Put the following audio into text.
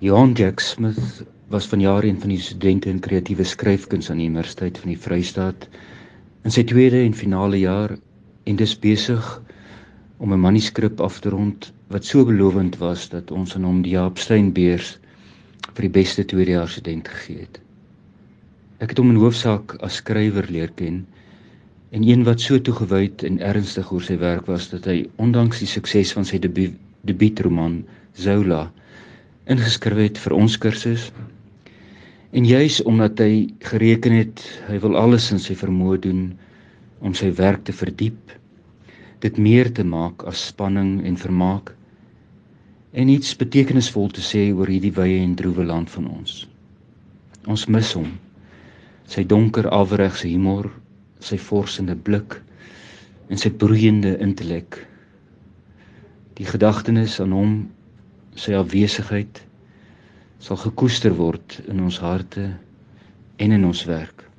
Johan Jack Smith was vanjaar een van die studente in kreatiewe skryfkuns aan die Universiteit van die Vrystaat in sy tweede en finale jaar en dis besig om 'n manuskrip af te rond wat so belovend was dat ons aan hom die Jaap Steynbeurs vir die beste tweedejaars student gegee het. Ek het hom in hoofsaak as skrywer leer ken en een wat so toegewyd en ernstig oor sy werk was dat hy ondanks die sukses van sy debuut debuutroman Zola ingeskryf het vir ons kursus. En juis omdat hy gereken het hy wil alles in sy vermoë doen om sy werk te verdiep, dit meer te maak as spanning en vermaak en iets betekenisvol te sê oor hierdie wye en droewe land van ons. Ons mis hom. Sy donker afregse humor, sy forsende blik en sy broeiende intellek Die gedagtenis aan hom, sy afwesigheid sal gekoester word in ons harte en in ons werk.